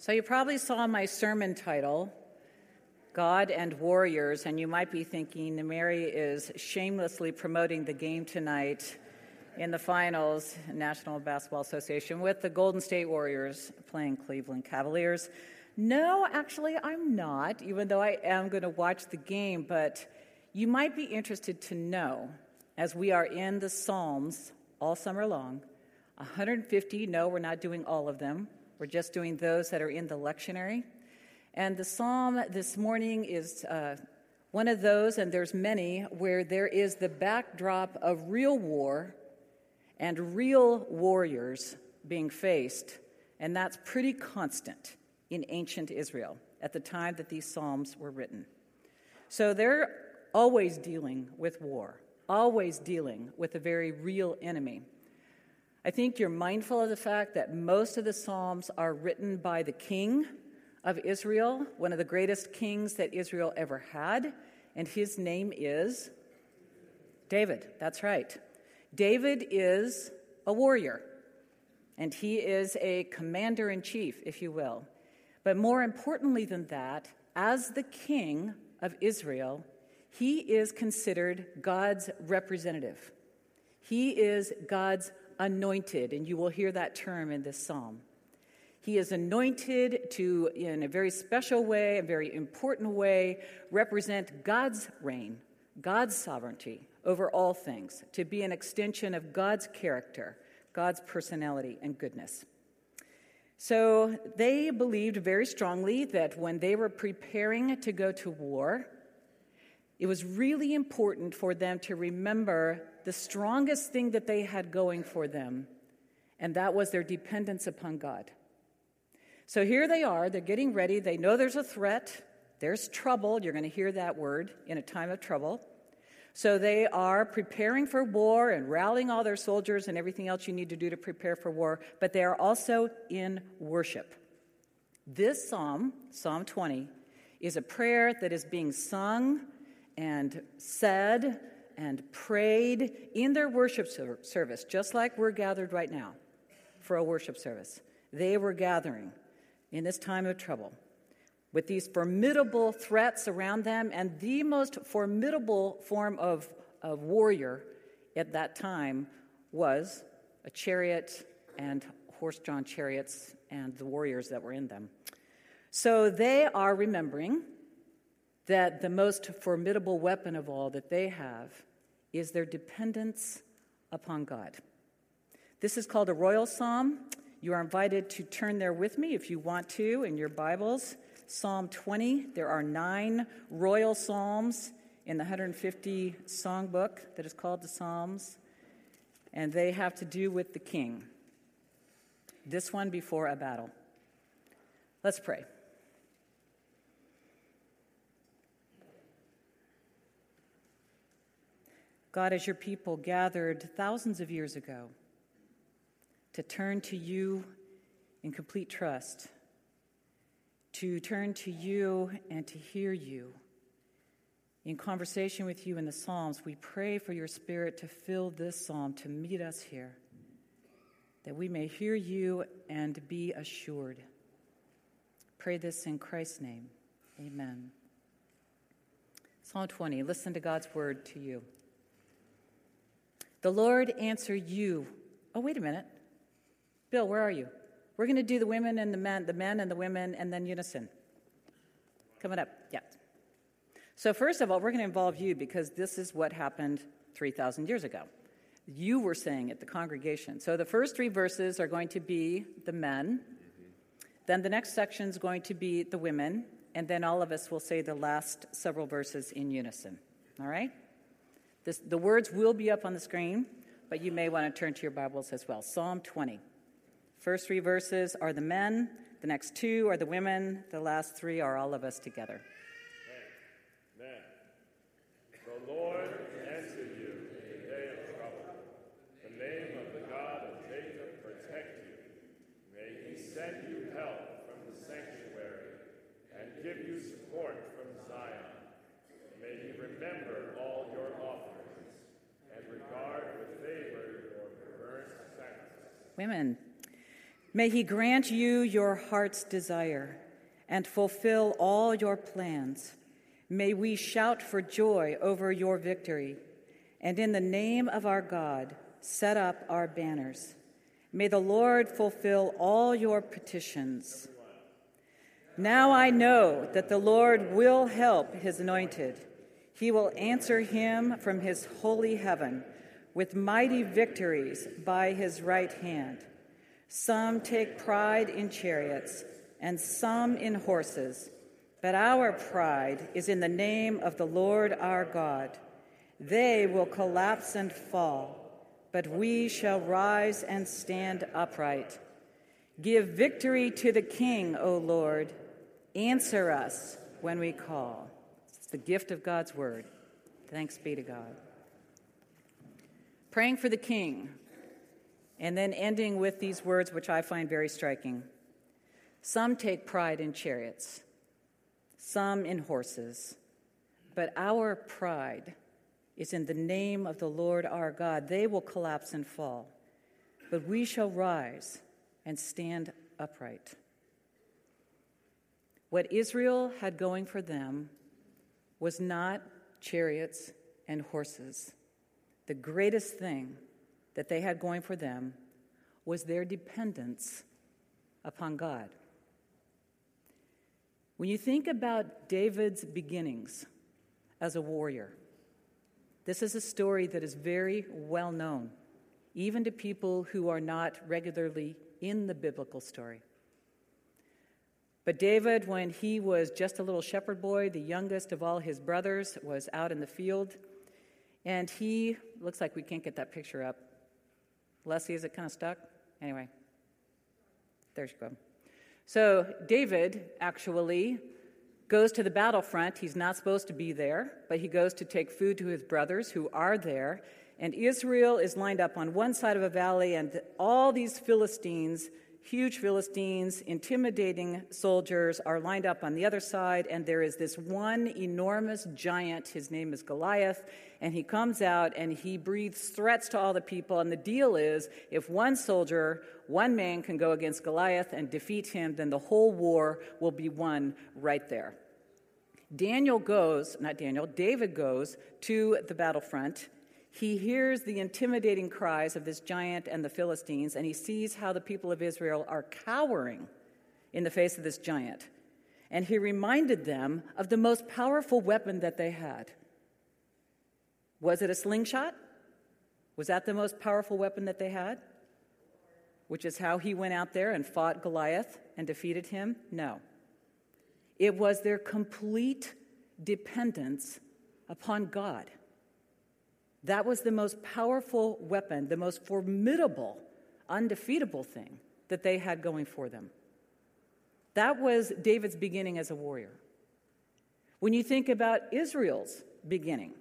So, you probably saw my sermon title, God and Warriors, and you might be thinking Mary is shamelessly promoting the game tonight in the finals, National Basketball Association, with the Golden State Warriors playing Cleveland Cavaliers. No, actually, I'm not, even though I am going to watch the game, but you might be interested to know, as we are in the Psalms all summer long, 150, no, we're not doing all of them. We're just doing those that are in the lectionary. And the psalm this morning is uh, one of those, and there's many, where there is the backdrop of real war and real warriors being faced. And that's pretty constant in ancient Israel at the time that these psalms were written. So they're always dealing with war, always dealing with a very real enemy. I think you're mindful of the fact that most of the Psalms are written by the king of Israel, one of the greatest kings that Israel ever had, and his name is David. That's right. David is a warrior, and he is a commander in chief, if you will. But more importantly than that, as the king of Israel, he is considered God's representative. He is God's anointed, and you will hear that term in this psalm. He is anointed to, in a very special way, a very important way, represent God's reign, God's sovereignty over all things, to be an extension of God's character, God's personality, and goodness. So they believed very strongly that when they were preparing to go to war, it was really important for them to remember the strongest thing that they had going for them, and that was their dependence upon God. So here they are, they're getting ready, they know there's a threat, there's trouble, you're going to hear that word in a time of trouble. So they are preparing for war and rallying all their soldiers and everything else you need to do to prepare for war, but they are also in worship. This psalm, Psalm 20, is a prayer that is being sung and said and prayed in their worship service, just like we're gathered right now for a worship service. They were gathering in this time of trouble with these formidable threats around them, and the most formidable form of, of warrior at that time was a chariot and horse drawn chariots and the warriors that were in them. So they are remembering that the most formidable weapon of all that they have is their dependence upon God. This is called a royal psalm. You are invited to turn there with me if you want to in your Bibles. Psalm 20. There are nine royal psalms in the 150 songbook that is called the Psalms, and they have to do with the king. This one before a battle. Let's pray. God, as your people gathered thousands of years ago to turn to you in complete trust, to turn to you and to hear you. In conversation with you in the Psalms, we pray for your Spirit to fill this psalm, to meet us here, that we may hear you and be assured. Pray this in Christ's name. Amen. Psalm 20, listen to God's word to you. The Lord answer you. Oh, wait a minute. Bill, where are you? We're going to do the women and the men, the men and the women, and then unison. Coming up, yeah. So, first of all, we're going to involve you because this is what happened 3,000 years ago. You were saying at the congregation. So, the first three verses are going to be the men, then the next section is going to be the women, and then all of us will say the last several verses in unison. All right? This, the words will be up on the screen, but you may want to turn to your Bibles as well. Psalm 20. First three verses are the men, the next two are the women, the last three are all of us together. Amen. The Lord answer you in the day of trouble. The name of the God of Jacob protect you. May he send you help from the sanctuary and give you support from Zion. May he remember all your offerings and regard with favor your perverse sacrifices. Women, May He grant you your heart's desire and fulfill all your plans. May we shout for joy over your victory, and in the name of our God, set up our banners. May the Lord fulfill all your petitions. Now I know that the Lord will help his anointed. He will answer him from his holy heaven with mighty victories by his right hand. Some take pride in chariots, and some in horses, but our pride is in the name of the Lord our God. They will collapse and fall, but we shall rise and stand upright. Give victory to the King, O Lord. Answer us when we call. It's the gift of God's word. Thanks be to God. Praying for the King and then ending with these words, which I find very striking. Some take pride in chariots, some in horses, but our pride is in the name of the Lord our God. They will collapse and fall, but we shall rise and stand upright. What Israel had going for them was not chariots and horses. The greatest thing that they had going for them was their dependence upon God. When you think about David's beginnings as a warrior, this is a story that is very well known, even to people who are not regularly in the biblical story. But David, when he was just a little shepherd boy, the youngest of all his brothers, was out in the field. And he, looks like we can't get that picture up, Leslie, is it kind of stuck? Anyway, there you go. So David actually goes to the battlefront. He's not supposed to be there, but he goes to take food to his brothers who are there. And Israel is lined up on one side of a valley, and all these Philistines huge Philistines, intimidating soldiers are lined up on the other side, and there is this one enormous giant. His name is Goliath, and he comes out and he breathes threats to all the people. And the deal is if one soldier, one man can go against Goliath and defeat him, then the whole war will be won right there. Daniel goes, not Daniel, David goes to the battlefront he hears the intimidating cries of this giant and the Philistines, and he sees how the people of Israel are cowering in the face of this giant. And he reminded them of the most powerful weapon that they had. Was it a slingshot? Was that the most powerful weapon that they had? Which is how he went out there and fought Goliath and defeated him? No. It was their complete dependence upon God. That was the most powerful weapon, the most formidable, undefeatable thing that they had going for them. That was David's beginning as a warrior. When you think about Israel's beginning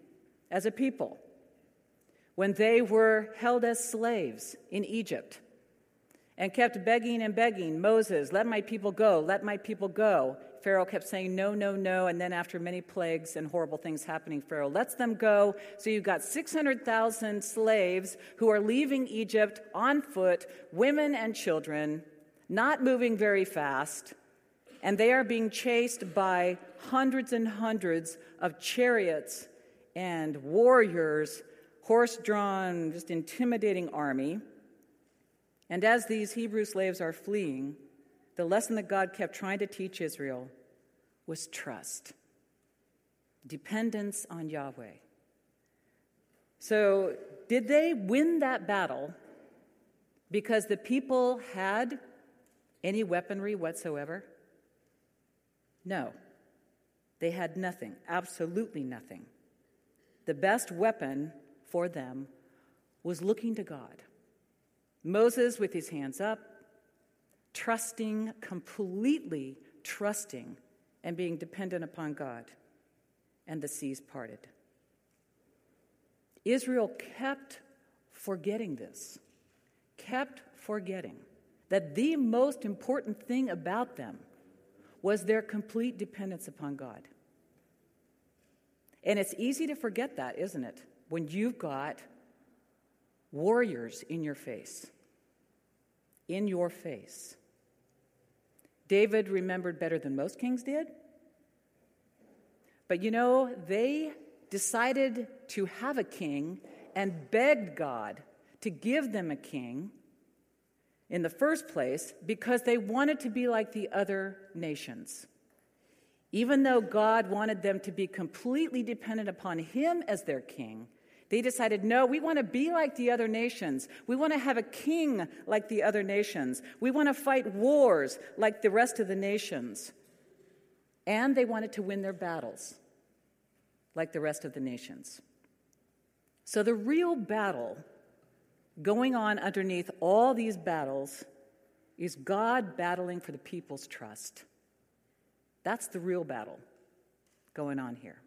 as a people, when they were held as slaves in Egypt and kept begging and begging, Moses, let my people go, let my people go. Pharaoh kept saying, no, no, no. And then, after many plagues and horrible things happening, Pharaoh lets them go. So, you've got 600,000 slaves who are leaving Egypt on foot, women and children, not moving very fast. And they are being chased by hundreds and hundreds of chariots and warriors, horse drawn, just intimidating army. And as these Hebrew slaves are fleeing, the lesson that God kept trying to teach Israel was trust, dependence on Yahweh. So, did they win that battle because the people had any weaponry whatsoever? No. They had nothing, absolutely nothing. The best weapon for them was looking to God. Moses with his hands up, trusting, completely trusting, and being dependent upon God. And the seas parted. Israel kept forgetting this, kept forgetting that the most important thing about them was their complete dependence upon God. And it's easy to forget that, isn't it? When you've got warriors in your face in your face. David remembered better than most kings did. But you know, they decided to have a king and begged God to give them a king in the first place because they wanted to be like the other nations. Even though God wanted them to be completely dependent upon Him as their king, they decided, no, we want to be like the other nations. We want to have a king like the other nations. We want to fight wars like the rest of the nations. And they wanted to win their battles like the rest of the nations. So the real battle going on underneath all these battles is God battling for the people's trust. That's the real battle going on here.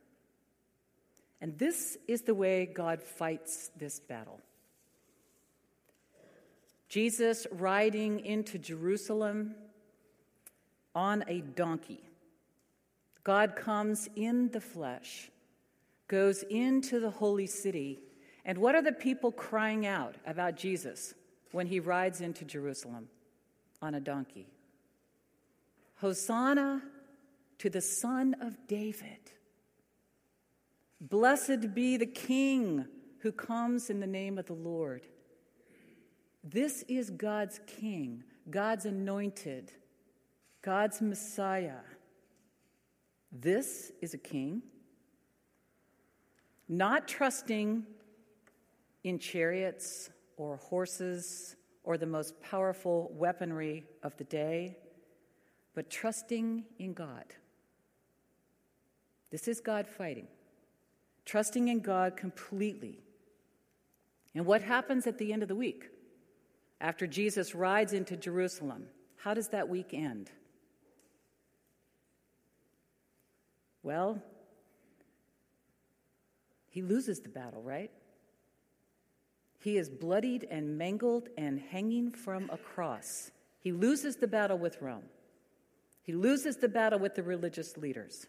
And this is the way God fights this battle. Jesus riding into Jerusalem on a donkey. God comes in the flesh, goes into the holy city. And what are the people crying out about Jesus when he rides into Jerusalem on a donkey? Hosanna to the Son of David. Blessed be the King who comes in the name of the Lord. This is God's King, God's anointed, God's Messiah. This is a king, not trusting in chariots or horses or the most powerful weaponry of the day, but trusting in God. This is God fighting trusting in God completely. And what happens at the end of the week? After Jesus rides into Jerusalem, how does that week end? Well, he loses the battle, right? He is bloodied and mangled and hanging from a cross. He loses the battle with Rome. He loses the battle with the religious leaders.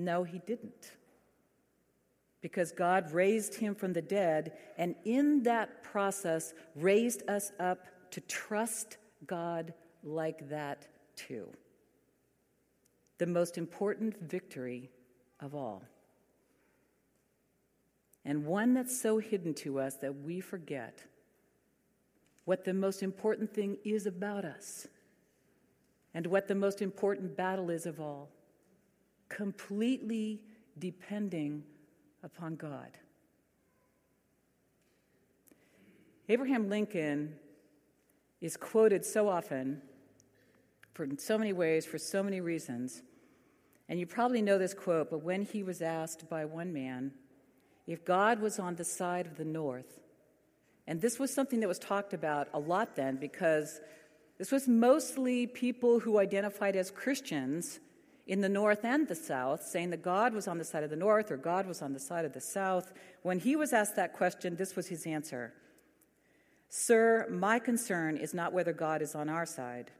No, he didn't. Because God raised him from the dead, and in that process, raised us up to trust God like that too. The most important victory of all. And one that's so hidden to us that we forget what the most important thing is about us and what the most important battle is of all completely depending upon God. Abraham Lincoln is quoted so often for so many ways for so many reasons. And you probably know this quote, but when he was asked by one man if God was on the side of the North, and this was something that was talked about a lot then because this was mostly people who identified as Christians in the north and the south, saying that God was on the side of the north or God was on the side of the south. When he was asked that question, this was his answer Sir, my concern is not whether God is on our side.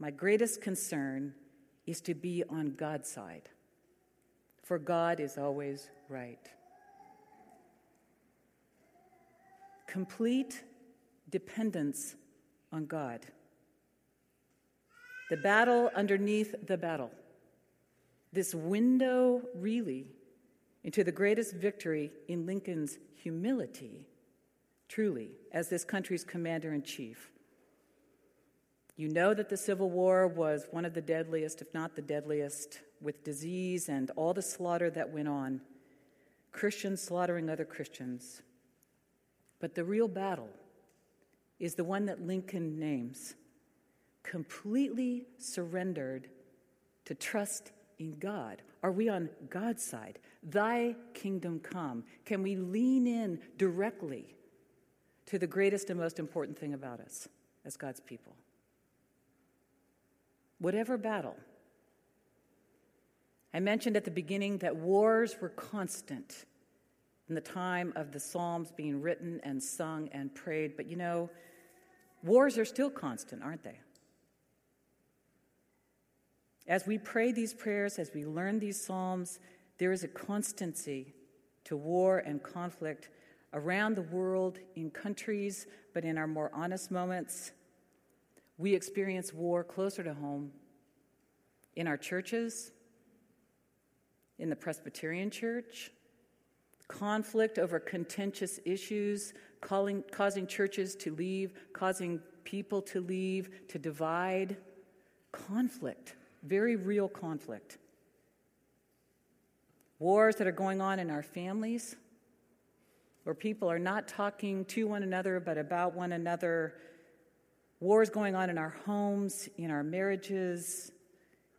My greatest concern is to be on God's side, for God is always right. Complete dependence on God. The battle underneath the battle this window, really, into the greatest victory in Lincoln's humility, truly, as this country's commander in chief. You know that the Civil War was one of the deadliest, if not the deadliest, with disease and all the slaughter that went on, Christians slaughtering other Christians. But the real battle is the one that Lincoln names completely surrendered to trust in God? Are we on God's side? Thy kingdom come. Can we lean in directly to the greatest and most important thing about us as God's people? Whatever battle. I mentioned at the beginning that wars were constant in the time of the Psalms being written and sung and prayed, but you know, wars are still constant, aren't they? As we pray these prayers, as we learn these Psalms, there is a constancy to war and conflict around the world, in countries, but in our more honest moments, we experience war closer to home in our churches, in the Presbyterian Church, conflict over contentious issues, calling, causing churches to leave, causing people to leave, to divide. Conflict, very real conflict. Wars that are going on in our families, where people are not talking to one another but about one another. Wars going on in our homes, in our marriages,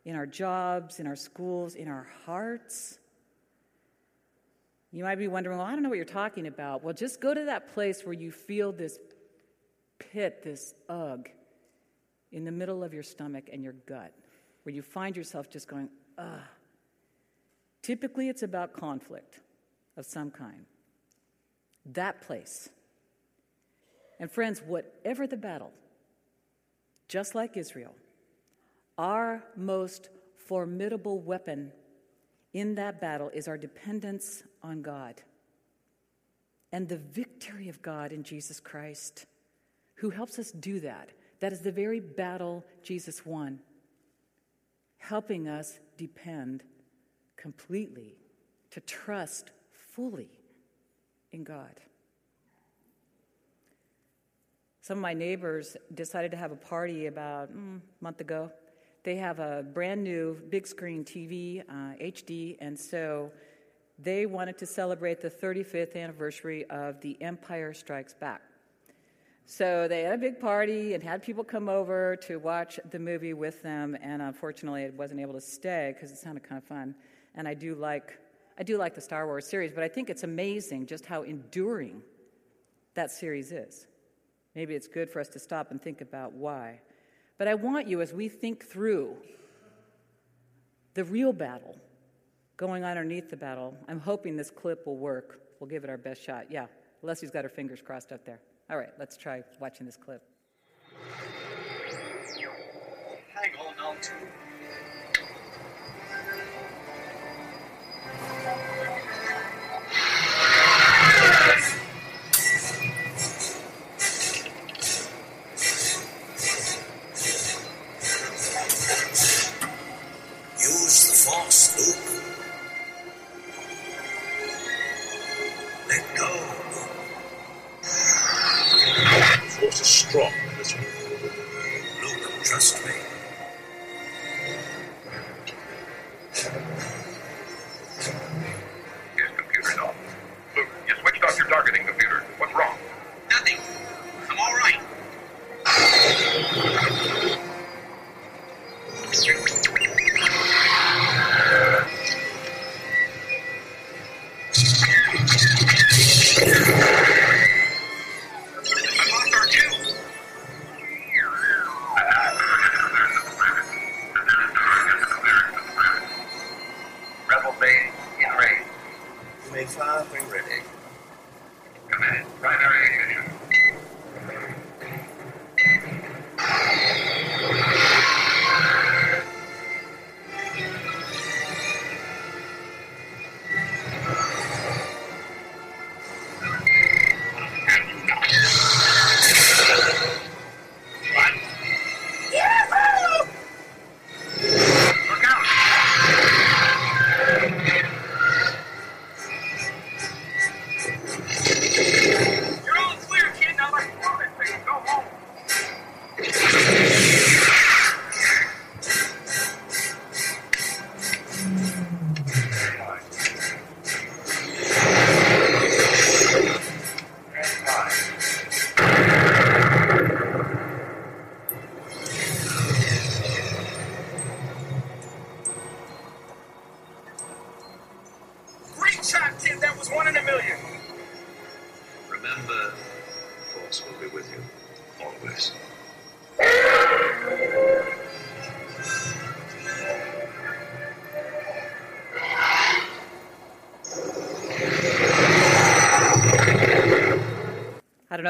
in our jobs, in our schools, in our hearts. You might be wondering, well, I don't know what you're talking about. Well, just go to that place where you feel this pit, this ugh, in the middle of your stomach and your gut, where you find yourself just going, ugh. Typically, it's about conflict of some kind. That place. And friends, whatever the battle, just like Israel, our most formidable weapon in that battle is our dependence on God and the victory of God in Jesus Christ, who helps us do that. That is the very battle Jesus won, helping us depend completely, to trust fully in God. Some of my neighbors decided to have a party about mm, a month ago they have a brand new big screen TV, uh, HD, and so they wanted to celebrate the 35th anniversary of The Empire Strikes Back. So they had a big party and had people come over to watch the movie with them, and unfortunately, I wasn't able to stay because it sounded kind of fun. And I do like I do like the Star Wars series, but I think it's amazing just how enduring that series is. Maybe it's good for us to stop and think about why. But I want you, as we think through the real battle going on underneath the battle, I'm hoping this clip will work. We'll give it our best shot. Yeah, Leslie's got her fingers crossed up there. All right, let's try watching this clip. Hang on don't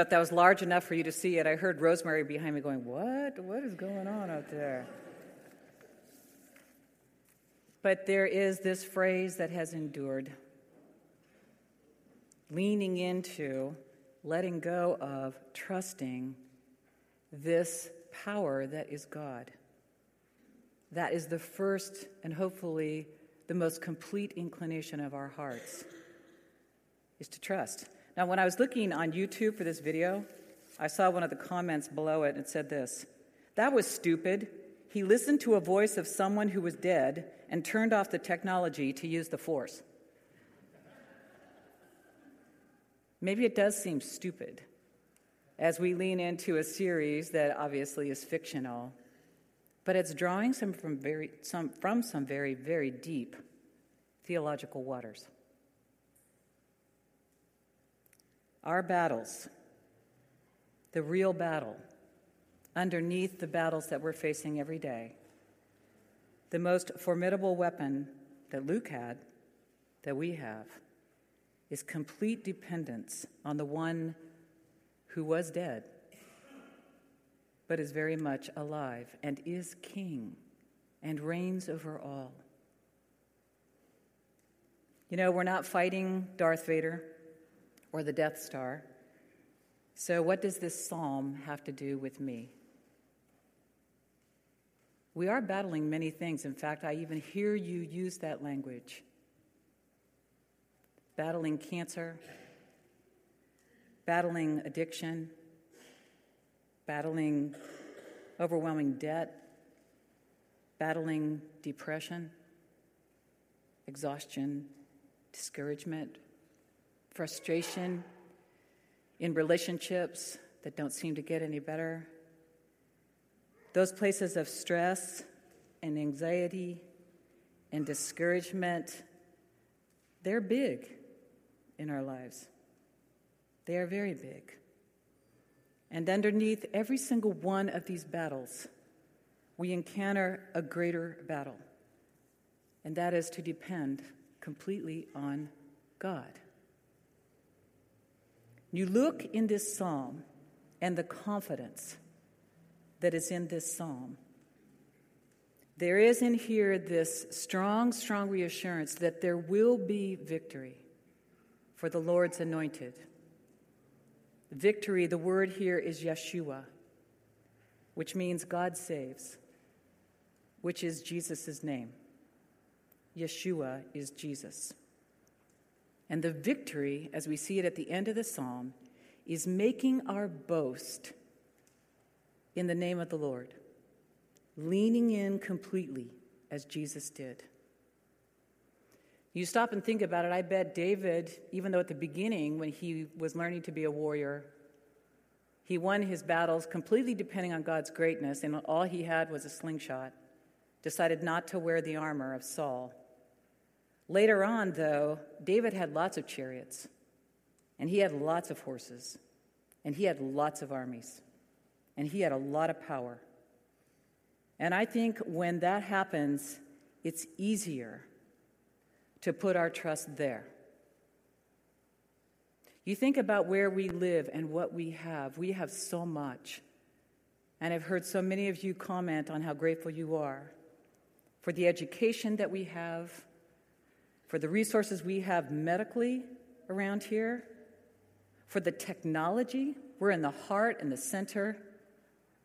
if that was large enough for you to see it. I heard Rosemary behind me going, What? What is going on out there? But there is this phrase that has endured leaning into, letting go of, trusting this power that is God. That is the first and hopefully the most complete inclination of our hearts is to trust. Now, when I was looking on YouTube for this video, I saw one of the comments below it and it said this That was stupid. He listened to a voice of someone who was dead and turned off the technology to use the force. Maybe it does seem stupid as we lean into a series that obviously is fictional, but it's drawing some from, very, some, from some very, very deep theological waters. Our battles, the real battle, underneath the battles that we're facing every day, the most formidable weapon that Luke had, that we have, is complete dependence on the one who was dead, but is very much alive and is king and reigns over all. You know, we're not fighting Darth Vader or the Death Star. So, what does this psalm have to do with me? We are battling many things. In fact, I even hear you use that language battling cancer, battling addiction, battling overwhelming debt, battling depression, exhaustion, discouragement, frustration in relationships that don't seem to get any better. Those places of stress and anxiety and discouragement, they're big in our lives. They are very big. And underneath every single one of these battles, we encounter a greater battle, and that is to depend completely on God. You look in this psalm and the confidence that is in this psalm. There is in here this strong, strong reassurance that there will be victory for the Lord's anointed. Victory, the word here is Yeshua, which means God saves, which is Jesus' name. Yeshua is Jesus. And the victory, as we see it at the end of the psalm, is making our boast in the name of the Lord, leaning in completely as Jesus did. You stop and think about it. I bet David, even though at the beginning, when he was learning to be a warrior, he won his battles completely depending on God's greatness, and all he had was a slingshot, decided not to wear the armor of Saul. Later on, though, David had lots of chariots, and he had lots of horses, and he had lots of armies, and he had a lot of power. And I think when that happens, it's easier to put our trust there. You think about where we live and what we have. We have so much. And I've heard so many of you comment on how grateful you are for the education that we have, for the resources we have medically around here, for the technology. We're in the heart and the center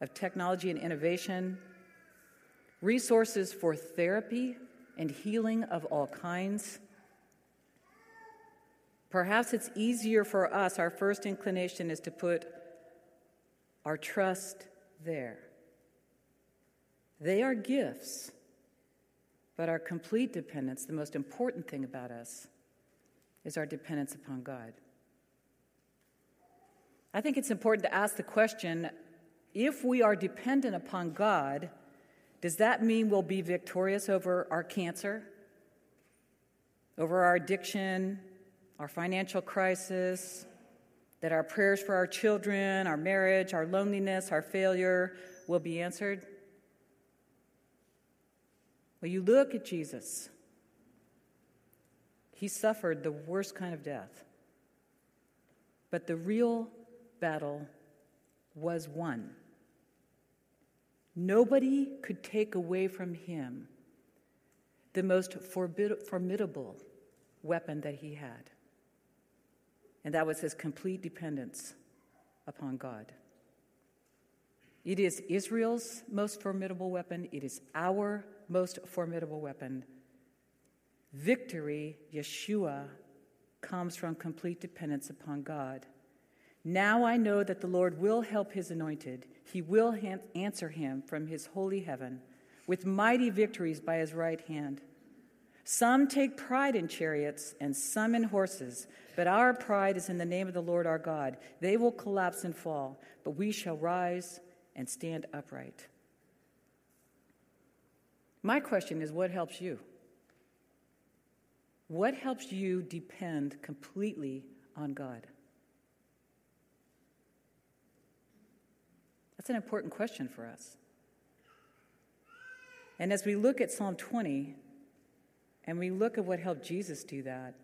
of technology and innovation, resources for therapy and healing of all kinds. Perhaps it's easier for us, our first inclination is to put our trust there. They are gifts, but our complete dependence, the most important thing about us, is our dependence upon God. I think it's important to ask the question if we are dependent upon God, does that mean we'll be victorious over our cancer, over our addiction, our financial crisis, that our prayers for our children, our marriage, our loneliness, our failure will be answered? Well, you look at Jesus. He suffered the worst kind of death. But the real battle was won. Nobody could take away from him the most formidable weapon that he had. and that was his complete dependence upon God. It is Israel's most formidable weapon, it is our most formidable weapon. Victory, Yeshua, comes from complete dependence upon God. Now I know that the Lord will help his anointed. He will answer him from his holy heaven with mighty victories by his right hand. Some take pride in chariots and some in horses, but our pride is in the name of the Lord our God. They will collapse and fall, but we shall rise and stand upright. My question is what helps you? What helps you depend completely on God? That's an important question for us. And as we look at Psalm 20 and we look at what helped Jesus do that,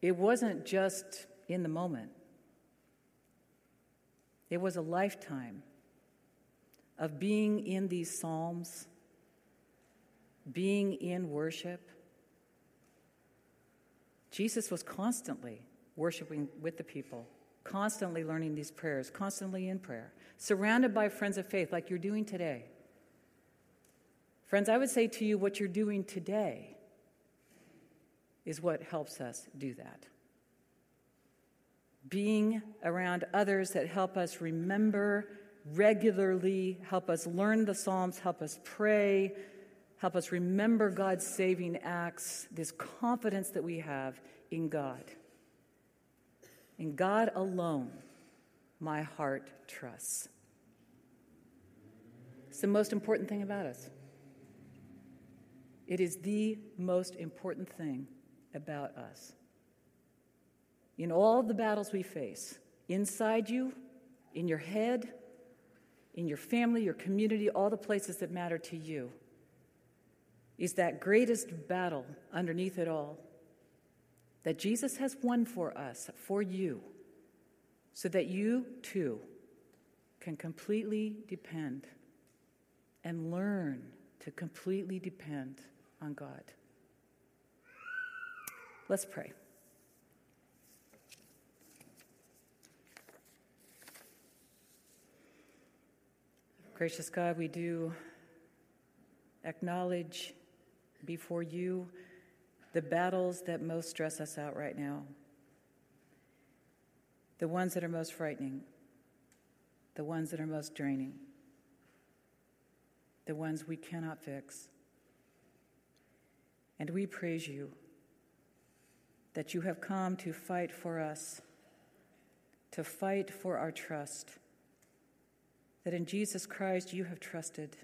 it wasn't just in the moment, it was a lifetime of being in these Psalms, being in worship. Jesus was constantly worshiping with the people constantly learning these prayers, constantly in prayer, surrounded by friends of faith like you're doing today. Friends, I would say to you, what you're doing today is what helps us do that. Being around others that help us remember regularly, help us learn the Psalms, help us pray, help us remember God's saving acts, this confidence that we have in God. In God alone, my heart trusts. It's the most important thing about us. It is the most important thing about us. In all the battles we face, inside you, in your head, in your family, your community, all the places that matter to you, is that greatest battle underneath it all that Jesus has won for us, for you, so that you too can completely depend and learn to completely depend on God. Let's pray. Gracious God, we do acknowledge before you the battles that most stress us out right now, the ones that are most frightening, the ones that are most draining, the ones we cannot fix. And we praise you that you have come to fight for us, to fight for our trust, that in Jesus Christ you have trusted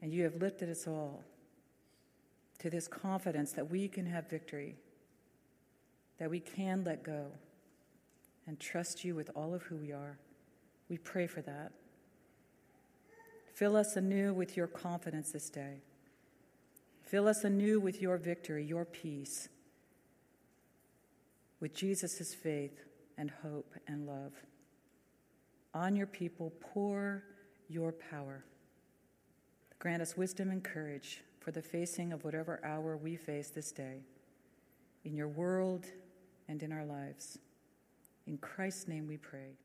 and you have lifted us all to this confidence that we can have victory, that we can let go and trust you with all of who we are. We pray for that. Fill us anew with your confidence this day. Fill us anew with your victory, your peace, with Jesus' faith and hope and love. On your people, pour your power. Grant us wisdom and courage for the facing of whatever hour we face this day, in your world and in our lives. In Christ's name we pray.